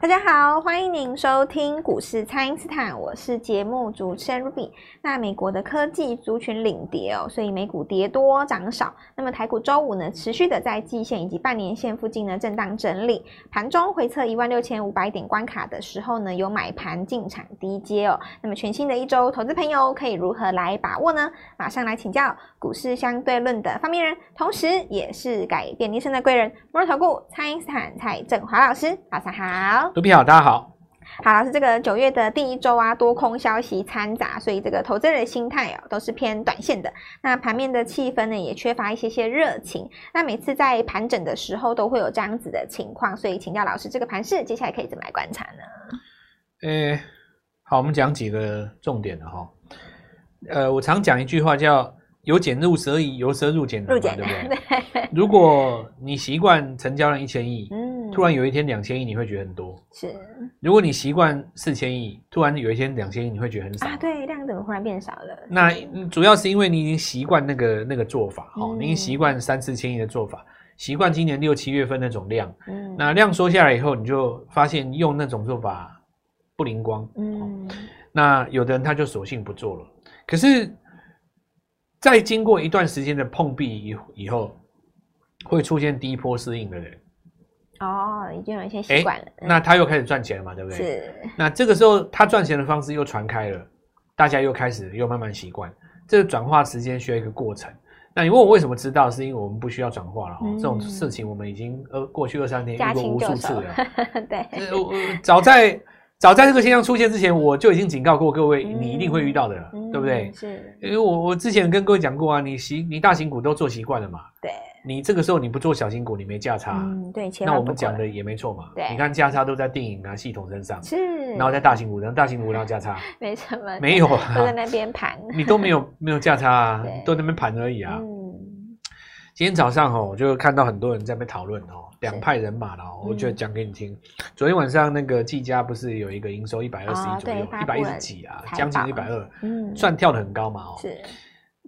大家好，欢迎您收听股市蔡因斯坦，我是节目主持人 Ruby。那美国的科技族群领跌哦，所以美股跌多涨少。那么台股周五呢，持续的在季线以及半年线附近呢震荡整理，盘中回测一万六千五百点关卡的时候呢，有买盘进场低接哦。那么全新的一周，投资朋友可以如何来把握呢？马上来请教股市相对论的发明人，同时也是改变人生的贵人——摩尔投顾蔡因斯坦蔡正华老师，早上好。卢比好，大家好。好，老师，这个九月的第一周啊，多空消息掺杂，所以这个投资人的心态哦，都是偏短线的。那盘面的气氛呢，也缺乏一些些热情。那每次在盘整的时候，都会有这样子的情况，所以请教老师，这个盘势接下来可以怎么来观察呢？诶、欸，好，我们讲几个重点的哈。呃，我常讲一句话叫。由俭入奢易，由奢入俭难，对不对？对。如果你习惯成交量一千亿，嗯，突然有一天两千亿，你会觉得很多。是。如果你习惯四千亿，突然有一天两千亿，你会觉得很少。啊，对，量怎么忽然变少了？那主要是因为你已经习惯那个那个做法，哦、嗯，你已经习惯三四千亿的做法，习惯今年六七月份那种量。嗯。那量缩下来以后，你就发现用那种做法不灵光。嗯。那有的人他就索性不做了，可是。在经过一段时间的碰壁以以后，会出现第一波适应的人。哦，已经有一些习惯了。那他又开始赚钱了嘛，对不对？是。那这个时候他赚钱的方式又传开了，大家又开始又慢慢习惯。这个转化时间需要一个过程。那你问我为什么知道？是因为我们不需要转化了哈。这种事情我们已经呃过去二三年遇过无数次了。对。早在。早在这个现象出现之前，我就已经警告过各位，你一定会遇到的，嗯、对不对？是，因为我我之前跟各位讲过啊，你习你大型股都做习惯了嘛，对，你这个时候你不做小型股，你没价差，嗯，对，那我们讲的也没错嘛，对，你看价差都在电影啊系统身上，是，然后在大型股，然后大型股然后价差，没什么，没有啊，都在那边盘，你都没有没有价差啊，都在那边盘而已啊。嗯，今天早上哦，我就看到很多人在那边讨论哦。两派人马了，我就讲给你听。昨天晚上那个技嘉不是有一个营收一百二十亿左右，一百一十几啊，将近一百二，嗯，算跳得很高嘛，哦。是。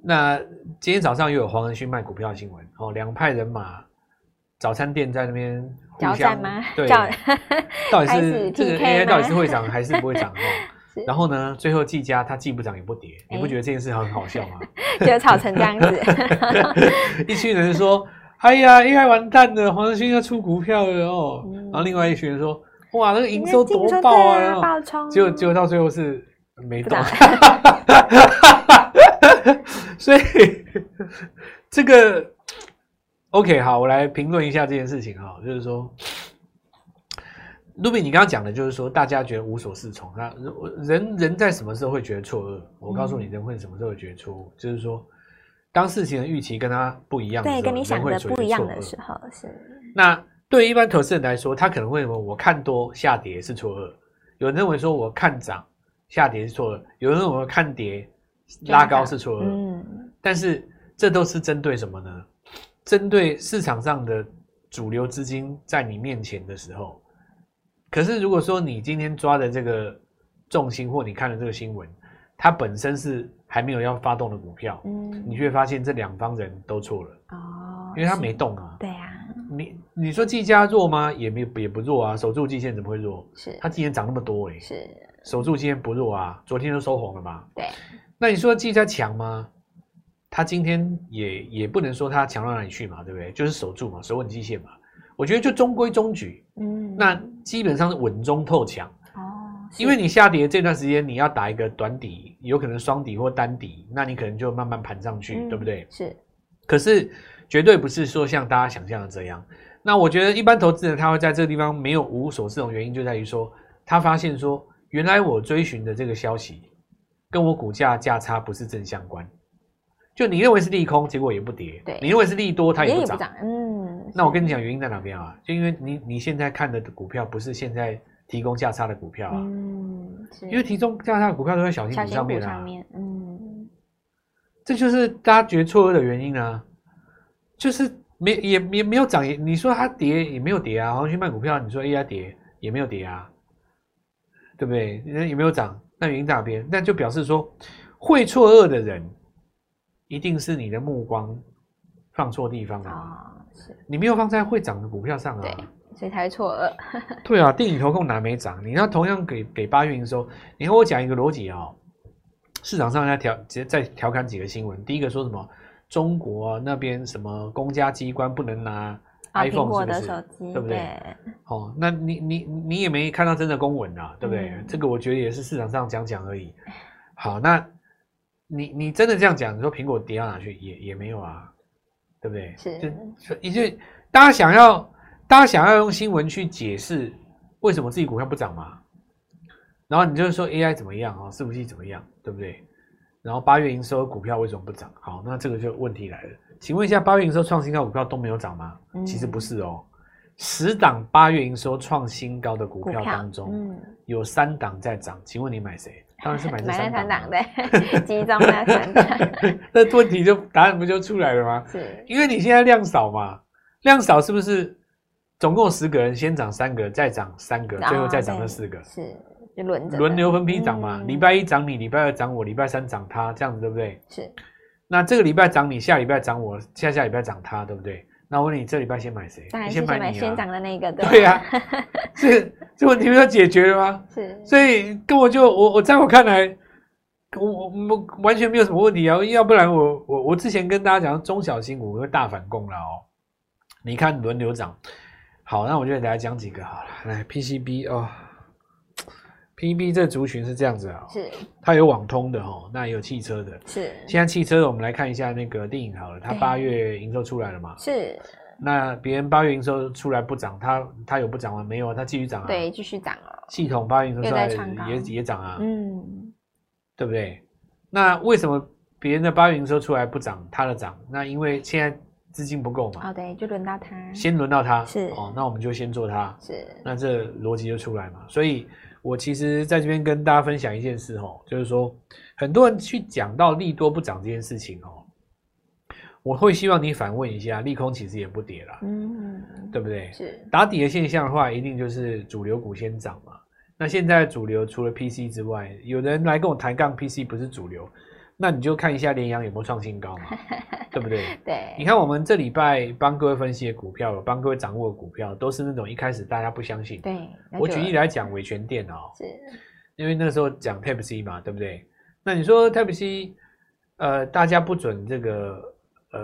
那今天早上又有黄仁勋卖股票的新闻哦，两派人马，早餐店在那边互相吗？对，到底是这个 AI 到底是会涨还是不会涨哦？然后呢，最后技嘉它既不涨也不跌，你不觉得这件事很好笑吗？就炒成这样子，一群人说。哎呀，AI 完蛋了，黄仁勋要出股票了哦。嗯、然后另外一群人说：“哇，那个营收多爆啊！”爆冲，结果结果到最后是没动。所以这个 OK 好，我来评论一下这件事情哈，就是说，卢比，你刚刚讲的就是说，大家觉得无所适从。那人人在什么时候会觉得错愕？我告诉你，人会什么时候会觉得错误？就是说。当事情的预期跟他不一样的时候，对，跟你想的不一样的时候是。那对于一般投资人来说，他可能会认为我看多下跌是错愕，有人认为说我看涨下跌是错愕，有人认为我看跌拉高是错的。嗯，但是这都是针对什么呢？针对市场上的主流资金在你面前的时候。可是如果说你今天抓的这个重心，或你看了这个新闻，它本身是。还没有要发动的股票，嗯，你就会发现这两方人都错了哦，因为它没动啊。对啊，你你说技嘉弱吗？也没也不弱啊，守住季线怎么会弱？是，它今天涨那么多哎、欸，是，守住今天不弱啊，昨天都收红了嘛。对，那你说技嘉强吗？他今天也也不能说他强到哪里去嘛，对不对？就是守住嘛，守稳基线嘛。我觉得就中规中矩，嗯，那基本上是稳中透强。哦因为你下跌这段时间，你要打一个短底，有可能双底或单底，那你可能就慢慢盘上去，嗯、对不对？是。可是绝对不是说像大家想象的这样。那我觉得一般投资人他会在这个地方没有无所适从，原因就在于说，他发现说，原来我追寻的这个消息跟我股价价差不是正相关。就你认为是利空，结果也不跌；对，你认为是利多，它也不涨。嗯。那我跟你讲原因在哪边啊？就因为你你现在看的股票不是现在。提供价差的股票啊，嗯，因为提供价差的股票都在小型股上面啊，嗯，这就是大家觉得错愕的原因啊，就是没也也没有涨，也你说它跌也没有跌啊，然后去卖股票，你说 AI 跌也没有跌啊，对不对？人也没有涨，那原因在哪边？那就表示说会错愕的人，一定是你的目光放错地方了啊。哦，是。你没有放在会涨的股票上啊。对，所以才会错愕。对啊，电影投控哪没涨？你要同样给给八月营收，你和我讲一个逻辑啊。市场上在调，直接再调侃几个新闻。第一个说什么？中国那边什么公家机关不能拿 iPhone 是不是？的手机，对不对？对哦，那你你你也没看到真的公文啊，对不对？嗯、这个我觉得也是市场上讲讲而已。好，那你你真的这样讲，你说苹果跌到哪去？也也没有啊，对不对？是，就因为大家想要大家想要用新闻去解释为什么自己股票不涨嘛。然后你就是说 AI 怎么样啊？伺服器怎么样，对不对？然后八月营收股票为什么不涨？好，那这个就问题来了。请问一下，八月营收创新高股票都没有涨吗？嗯、其实不是哦，十档八月营收创新高的股票当中，嗯、有三档在涨。请问你买谁？当然是买这三档。买那三档对，集中那三档。那问题就答案不就出来了吗？是，因为你现在量少嘛，量少是不是？总共十个人，先涨三个，再涨三个，最后再涨那四个。是。就轮着轮流分批涨嘛，礼、嗯、拜一涨你，礼拜二涨我，礼拜三涨他，这样子对不对？是。那这个礼拜涨你，下礼拜涨我，下下礼拜涨他，对不对？那我问你，这礼拜先买谁？当然先买你、啊、先涨的那个，对。对呀、啊，这这问题不要解决了吗？是。所以跟我就我我在我看来，我我我完全没有什么问题啊，要不然我我我之前跟大家讲中小型股会大反攻了哦。你看轮流涨，好，那我就给大家讲几个好了，来 PCB 哦。P B 这族群是这样子啊，是它有网通的哈，那也有汽车的，是。现在汽车的，我们来看一下那个电影好了，它八月营收出来了嘛？是。那别人八月营收出来不涨，它它有不涨吗？没有啊，它继续涨啊。对，继续涨啊。系统八月营收出来也也涨啊，嗯，对不对？那为什么别人的八月营收出来不涨，它的涨？那因为现在资金不够嘛。哦，对，就轮到它。先轮到它是哦，那我们就先做它是。那这逻辑就出来嘛，所以。我其实在这边跟大家分享一件事哦，就是说很多人去讲到利多不涨这件事情哦，我会希望你反问一下，利空其实也不跌啦，嗯，对不对？是打底的现象的话，一定就是主流股先涨嘛。那现在主流除了 PC 之外，有人来跟我抬杠，PC 不是主流。那你就看一下联阳有没有创新高嘛，对不对？对，你看我们这礼拜帮各位分析的股票，帮各位掌握的股票，都是那种一开始大家不相信。对，我举例来讲，伟诠电哦，是，因为那时候讲 Type C 嘛，对不对？那你说 Type C，呃，大家不准这个呃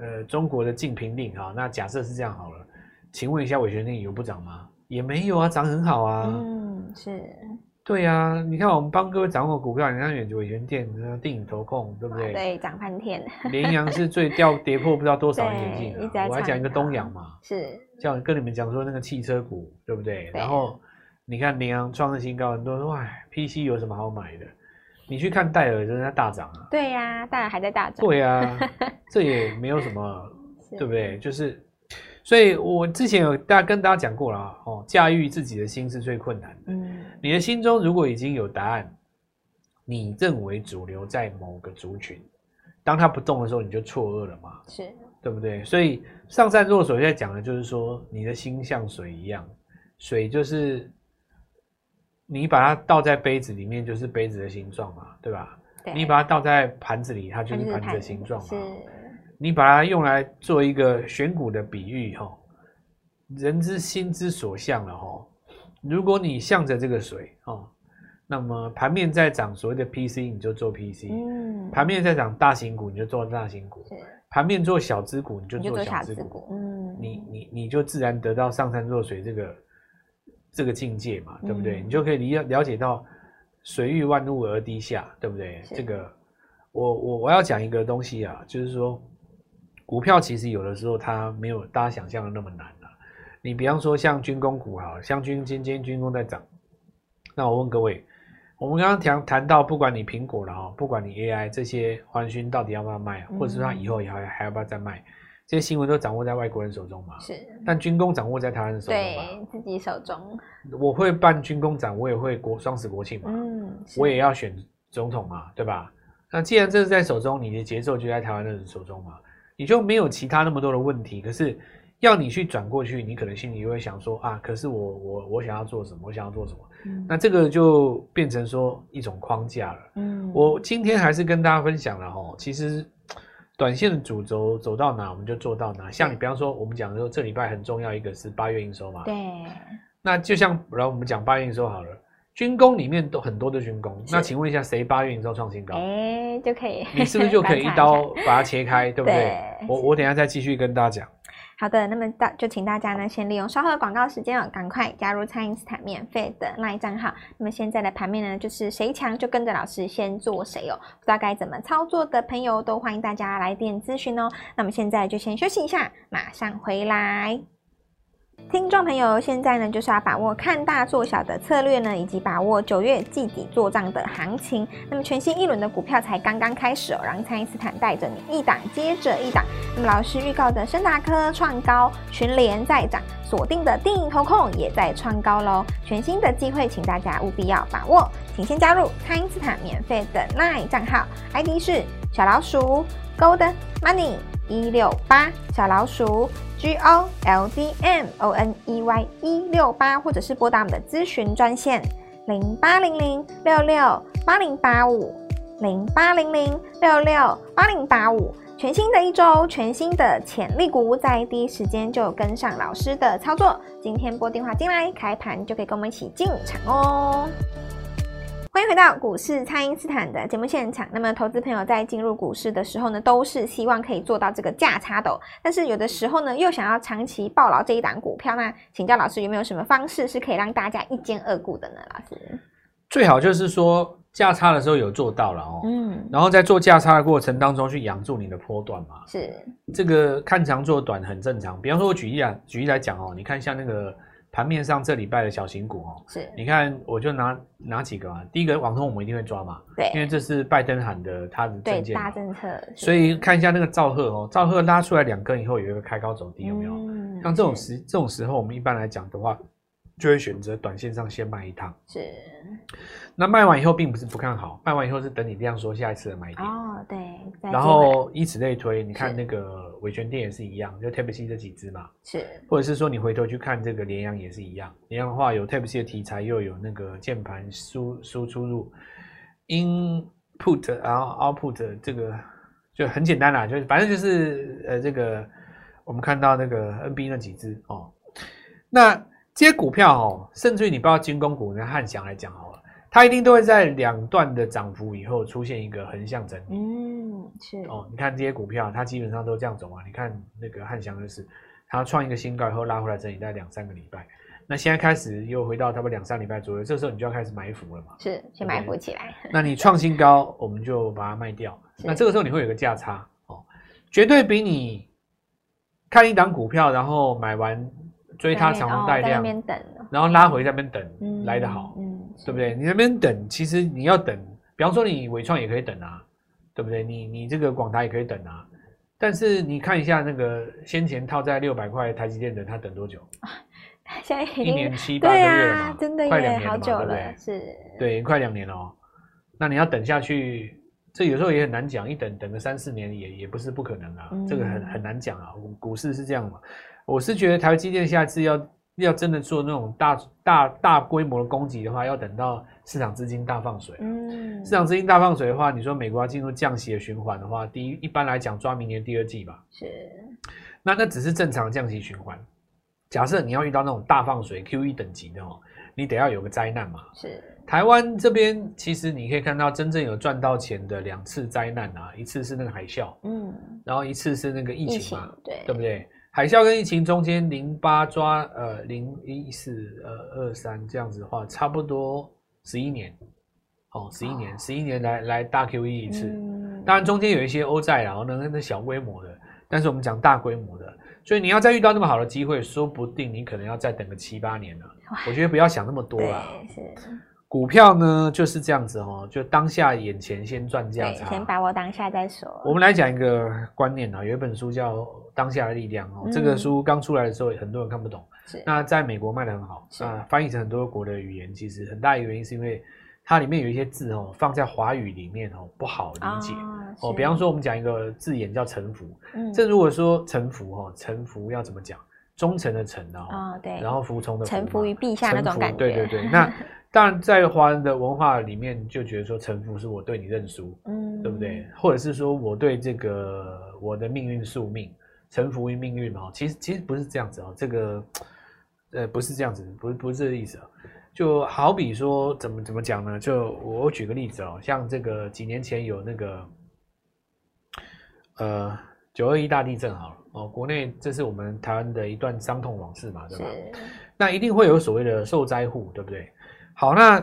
呃中国的禁评令哈，那假设是这样好了，请问一下伟诠电有不涨吗？也没有啊，涨很好啊。嗯，是。对呀、啊，你看我们帮各位掌握股票，你看远伟诠电、电影投控，对不对？对，涨翻天。联阳是最掉跌破不知道多少年进了。我还讲一个东阳嘛，是，叫跟你们讲说那个汽车股，对不对？对然后你看联阳创了新高，很多人说哎，PC 有什么好买的？你去看戴尔，人家大涨啊。对呀、啊，戴尔还在大涨。对呀、啊，这也没有什么，对不对？就是。所以我之前有大家跟大家讲过了哦，驾驭自己的心是最困难的。嗯，你的心中如果已经有答案，你认为主流在某个族群，当它不动的时候，你就错愕了嘛？是，对不对？所以上善若水在讲的就是说，你的心像水一样，水就是你把它倒在杯子里面，就是杯子的形状嘛，对吧？对。你把它倒在盘子里，它就是盘子的形状嘛。你把它用来做一个选股的比喻，哈，人之心之所向了，哈。如果你向着这个水，哦，那么盘面在涨，所谓的 PC 你就做 PC，嗯，盘面在涨大型股你就做大型股，盘面做小资股你就做小资股，嗯，你你你就自然得到上善若水这个这个境界嘛，对不对？你就可以理了解到水遇万物而低下，对不对？这个我我我要讲一个东西啊，就是说。股票其实有的时候它没有大家想象的那么难了。你比方说像军工股哈，像军今天军工在涨，那我问各位，我们刚刚谈谈到，不管你苹果了哈，不管你 AI 这些环讯到底要不要卖，或者是它以后也还还要不要再卖，这些新闻都掌握在外国人手中嘛？是。但军工掌握在台湾人手中对自己手中。我会办军工展，我也会国双十国庆嘛，嗯，我也要选总统嘛，对吧？那既然这是在手中，你的节奏就在台湾的人手中嘛。你就没有其他那么多的问题，可是要你去转过去，你可能心里会想说啊，可是我我我想要做什么？我想要做什么？嗯，那这个就变成说一种框架了。嗯，我今天还是跟大家分享了哈，其实短线的主轴走到哪，我们就做到哪。像你比方说，我们讲说这礼拜很重要一个是八月营收嘛，对。那就像然后我们讲八月营收好了，军工里面都很多的军工。那请问一下，谁八月营收创新高？哎、欸，就可以。你是不是就可以一刀 把它切开，对不对？对我我等一下再继续跟大家讲。好的，那么大就请大家呢，先利用稍后的广告时间哦，赶快加入蔡因斯坦免费的 LINE 账号。那么现在的盘面呢，就是谁强就跟着老师先做谁哦。不知道该怎么操作的朋友，都欢迎大家来电咨询哦。那么现在就先休息一下，马上回来。听众朋友，现在呢就是要把握看大做小的策略呢，以及把握九月季底做账的行情。那么全新一轮的股票才刚刚开始哦，让蔡因斯坦带着你一档接着一档。那么老师预告的深达科创高，群联在涨，锁定的电影投控也在创高喽。全新的机会，请大家务必要把握。请先加入蔡因斯坦免费的 LINE 账号，ID 是小老鼠 Gold Money 一六八小老鼠。G O L D M O N E Y 一六八，或者是拨打我们的咨询专线零八零零六六八零八五零八零零六六八零八五。全新的一周，全新的潜力股，在第一时间就跟上老师的操作。今天拨电话进来，开盘就可以跟我们一起进场哦。欢迎回到股市，蔡因斯坦的节目现场。那么，投资朋友在进入股市的时候呢，都是希望可以做到这个价差的哦。但是有的时候呢，又想要长期抱牢这一档股票，那请教老师有没有什么方式是可以让大家一兼二顾的呢？老师，最好就是说价差的时候有做到了哦，嗯，然后在做价差的过程当中去养住你的波段嘛。是这个看长做短很正常。比方说，我举例啊，举例来讲哦，你看像那个。盘面上这礼拜的小型股哦，是，你看我就拿拿几个啊，第一个网通我们一定会抓嘛，对，因为这是拜登喊的他的政见大政策，所以看一下那个兆赫哦，兆赫拉出来两根以后有一个开高走低，有没有？嗯，像这种时这种时候，我们一般来讲的话，就会选择短线上先卖一趟，是。那卖完以后并不是不看好，卖完以后是等你量缩下一次的买点哦，对。然后以此类推，你看那个伟权店也是一样，就 Type C 这几只嘛，是。或者是说你回头去看这个联阳也是一样，联阳的话有 Type C 的题材，又有那个键盘输输出入 input，然后 output 这个就很简单啦，就是反正就是呃这个我们看到那个 NB 那几只哦，那这些股票哦，甚至于你不知道军工股，那汉翔来讲好了。它一定都会在两段的涨幅以后出现一个横向整理。嗯，是哦。你看这些股票，它基本上都这样走啊。你看那个汉翔就是，它创一个新高以后拉回来整理，大概两三个礼拜。那现在开始又回到差不多两三礼拜左右，这时候你就要开始埋伏了嘛。是，先埋伏起来。那你创新高，我们就把它卖掉。那这个时候你会有个价差哦，绝对比你看一档股票，然后买完追它长红带量，然后拉回在那边等、嗯、来得好。嗯对不对？你那边等，其实你要等，比方说你伟创也可以等啊，对不对？你你这个广达也可以等啊，但是你看一下那个先前套在六百块台积电的，他等多久？现在一年七八个月了嘛，啊、真的快两年了嘛，好久了，对不对？是，对，快两年了哦。那你要等下去，这有时候也很难讲，一等等个三四年也也不是不可能啊，嗯、这个很很难讲啊。股市是这样嘛，我是觉得台积电下次要。要真的做那种大大大规模的攻击的话，要等到市场资金大放水。嗯，市场资金大放水的话，你说美国要进入降息的循环的话，第一一般来讲抓明年第二季吧。是，那那只是正常的降息循环。假设你要遇到那种大放水 QE 等级的哦，你得要有个灾难嘛。是，台湾这边其实你可以看到真正有赚到钱的两次灾难啊，一次是那个海啸，嗯，然后一次是那个疫情嘛，对，对不对？海啸跟疫情中间，零八抓呃零一四呃二三这样子的话，差不多十一年，哦，十一年，十一年来来大 QE 一次，嗯、当然中间有一些欧债，然后呢那小规模的，但是我们讲大规模的，所以你要再遇到那么好的机会，说不定你可能要再等个七八年了。我觉得不要想那么多啦。股票呢就是这样子哦，就当下眼前先赚价差，先把握当下再说。我们来讲一个观念啊，有一本书叫《当下的力量》哦，嗯、这个书刚出来的时候很多人看不懂，那在美国卖的很好，是。啊，翻译成很多国的语言，其实很大一个原因是因为它里面有一些字哦，放在华语里面哦不好理解。哦，哦。比方说我们讲一个字眼叫臣服，嗯，这如果说臣服哈，臣服要怎么讲？忠诚的诚啊，哦，对，然后服从的臣服于陛下那种感觉，对对对。那当然，在华人的文化里面，就觉得说臣服是我对你认输，嗯，对不对？或者是说我对这个我的命运宿命臣服于命运哦，其实其实不是这样子哦，这个呃不是这样子，不是不是这个意思啊。就好比说怎么怎么讲呢？就我举个例子哦，像这个几年前有那个呃九二一大地震好了哦，国内这是我们台湾的一段伤痛往事嘛，对吧？那一定会有所谓的受灾户，对不对？好，那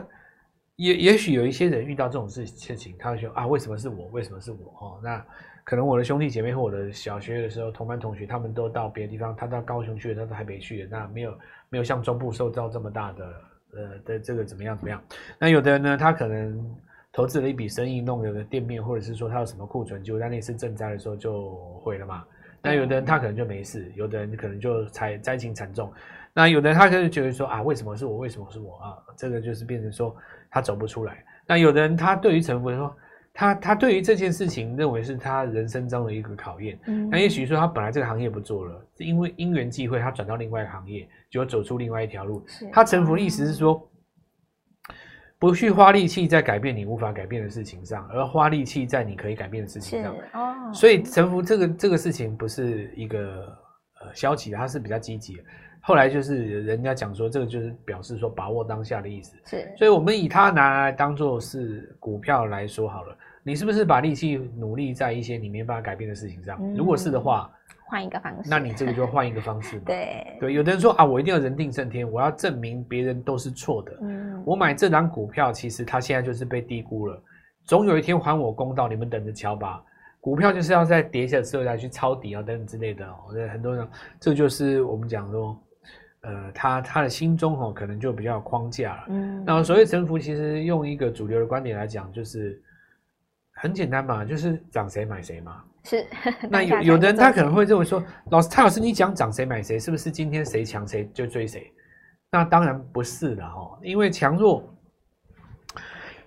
也也许有一些人遇到这种事事情，他会说啊，为什么是我？为什么是我？哦，那可能我的兄弟姐妹和我的小学的时候同班同学，他们都到别的地方，他到高雄去了，他到台北去了，那没有没有像中部受到这么大的呃的这个怎么样怎么样？那有的人呢，他可能投资了一笔生意，弄了个店面，或者是说他有什么库存，就在那次赈灾的时候就毁了嘛。那有的人他可能就没事，有的人可能就灾灾情惨重。那有的人他可能觉得说啊，为什么是我？为什么是我啊？这个就是变成说他走不出来。那有的人他对于臣服说，他他对于这件事情认为是他人生中的一个考验。嗯，那也许说他本来这个行业不做了，因为因缘际会他转到另外一个行业，就走出另外一条路。他臣服的意思是说，不去花力气在改变你无法改变的事情上，而花力气在你可以改变的事情上。哦，所以臣服这个这个事情不是一个呃消极的，它是比较积极的。后来就是人家讲说，这个就是表示说把握当下的意思。是，所以我们以它拿来当做是股票来说好了。你是不是把力气努力在一些你没办法改变的事情上？嗯、如果是的话，换一个方式，那你这个就换一个方式。对对，有的人说啊，我一定要人定胜天，我要证明别人都是错的。嗯，我买这档股票，其实它现在就是被低估了，总有一天还我公道，你们等着瞧吧。股票就是要在跌下之后再去抄底啊，等等之类的。哦，很多人，这就是我们讲说。呃，他他的心中哦，可能就比较有框架了。嗯，那所谓臣服，其实用一个主流的观点来讲，就是很简单嘛，就是涨谁买谁嘛。是。那有有的人他可能会认为说，老师蔡老师，你讲涨谁买谁，是不是今天谁强谁就追谁？那当然不是的哈，因为强弱，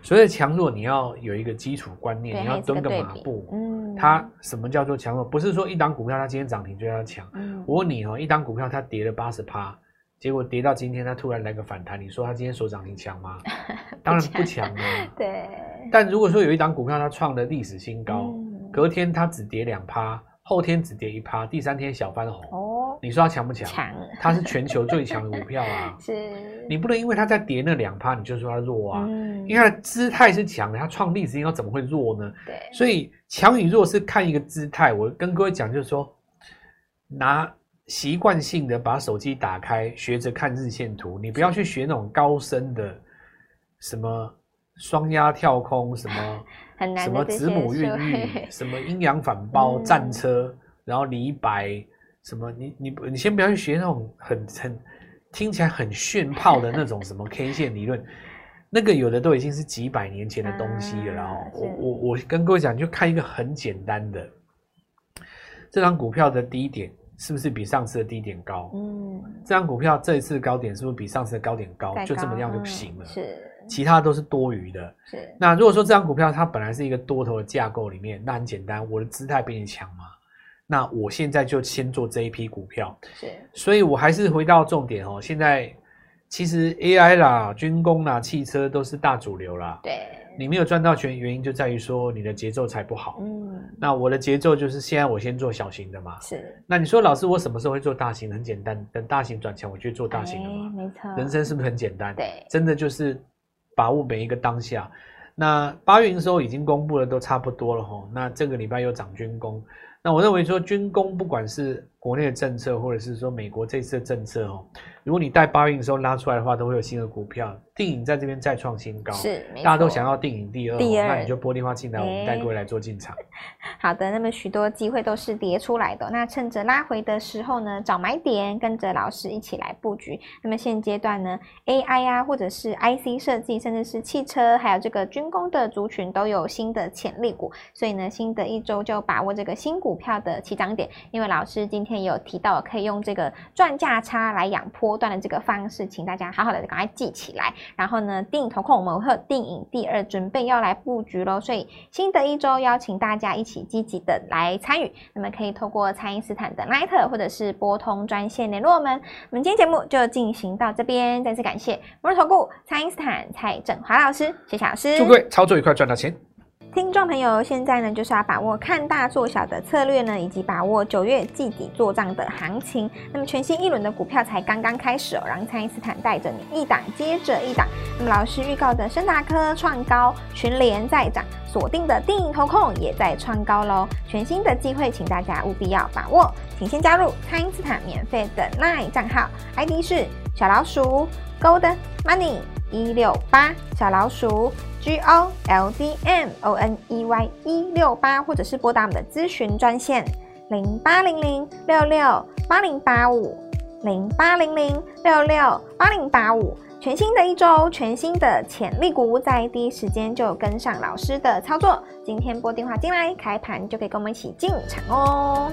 所谓强弱，你要有一个基础观念，你要蹲个马步。嗯。它什么叫做强弱？不是说一档股票它今天涨停就要强。嗯。我问你哦，一档股票它跌了八十趴。结果跌到今天，它突然来个反弹，你说它今天所涨停强吗？当然不强啊。对。但如果说有一档股票它创了历史新高，嗯、隔天它只跌两趴，后天只跌一趴，第三天小翻红。哦。你说它强不强？强。它是全球最强的股票啊。是。你不能因为它在跌那两趴，你就说它弱啊。嗯。因为它的姿态是强的，它创历史新高怎么会弱呢？对。所以强与弱是看一个姿态。我跟各位讲，就是说拿。习惯性的把手机打开，学着看日线图。你不要去学那种高深的，什么双压跳空，什么 什么子母孕育，什么阴阳反包战车，然后李白，什么你你你先不要去学那种很很听起来很炫炮的那种 什么 K 线理论，那个有的都已经是几百年前的东西了。然后我我我跟各位讲，就看一个很简单的，这张股票的低点。是不是比上次的低点高？嗯，这张股票这一次的高点是不是比上次的高点高？高就这么样就行了。是，其他都是多余的。是。那如果说这张股票它本来是一个多头的架构里面，那很简单，我的姿态比你强嘛。那我现在就先做这一批股票。是。所以我还是回到重点哦，现在其实 AI 啦、军工啦、汽车都是大主流啦。对。你没有赚到钱，原因就在于说你的节奏才不好。嗯，那我的节奏就是现在我先做小型的嘛。是。那你说老师，我什么时候会做大型？很简单，等大型转强，我就做大型的嘛。没错。人生是不是很简单？对。真的就是把握每一个当下。那八月营收已经公布了，都差不多了哈。那这个礼拜又涨军工。那我认为说军工不管是国内的政策，或者是说美国这次的政策哦。如果你带八运的时候拉出来的话，都会有新的股票。电影在这边再创新高，是，大家都想要电影第二，第二，那你就拨电话进来，我们带各位来做进场。好的，那么许多机会都是叠出来的，那趁着拉回的时候呢，找买点，跟着老师一起来布局。那么现阶段呢，AI 啊，或者是 IC 设计，甚至是汽车，还有这个军工的族群都有新的潜力股，所以呢，新的一周就把握这个新股票的起涨点，因为老师今天今天有提到可以用这个赚价差来养波段的这个方式，请大家好好的赶快记起来。然后呢，电影投控我们会有电影第二准备要来布局喽，所以新的一周邀请大家一起积极的来参与。那么可以透过蔡因斯坦的 Line 或者是拨通专线联络我们。我们今天节目就进行到这边，再次感谢摩尔投顾蔡因斯坦蔡振华老师，谢谢老师，祝各位操作愉快，赚到钱。听众朋友，现在呢就是要把握看大做小的策略呢，以及把握九月季底做账的行情。那么全新一轮的股票才刚刚开始哦，让蔡因斯坦带着你一档接着一档。那么老师预告的深达科创高，群联在涨，锁定的电影投控也在创高喽。全新的机会，请大家务必要把握，请先加入蔡因斯坦免费的 LINE 账号，ID 是小老鼠 Gold Money 一六八小老鼠。G O L D M O N E Y 一六八，或者是拨打我们的咨询专线零八零零六六八零八五零八零零六六八零八五。全新的一周，全新的潜力股，在第一时间就跟上老师的操作。今天拨电话进来，开盘就可以跟我们一起进场哦。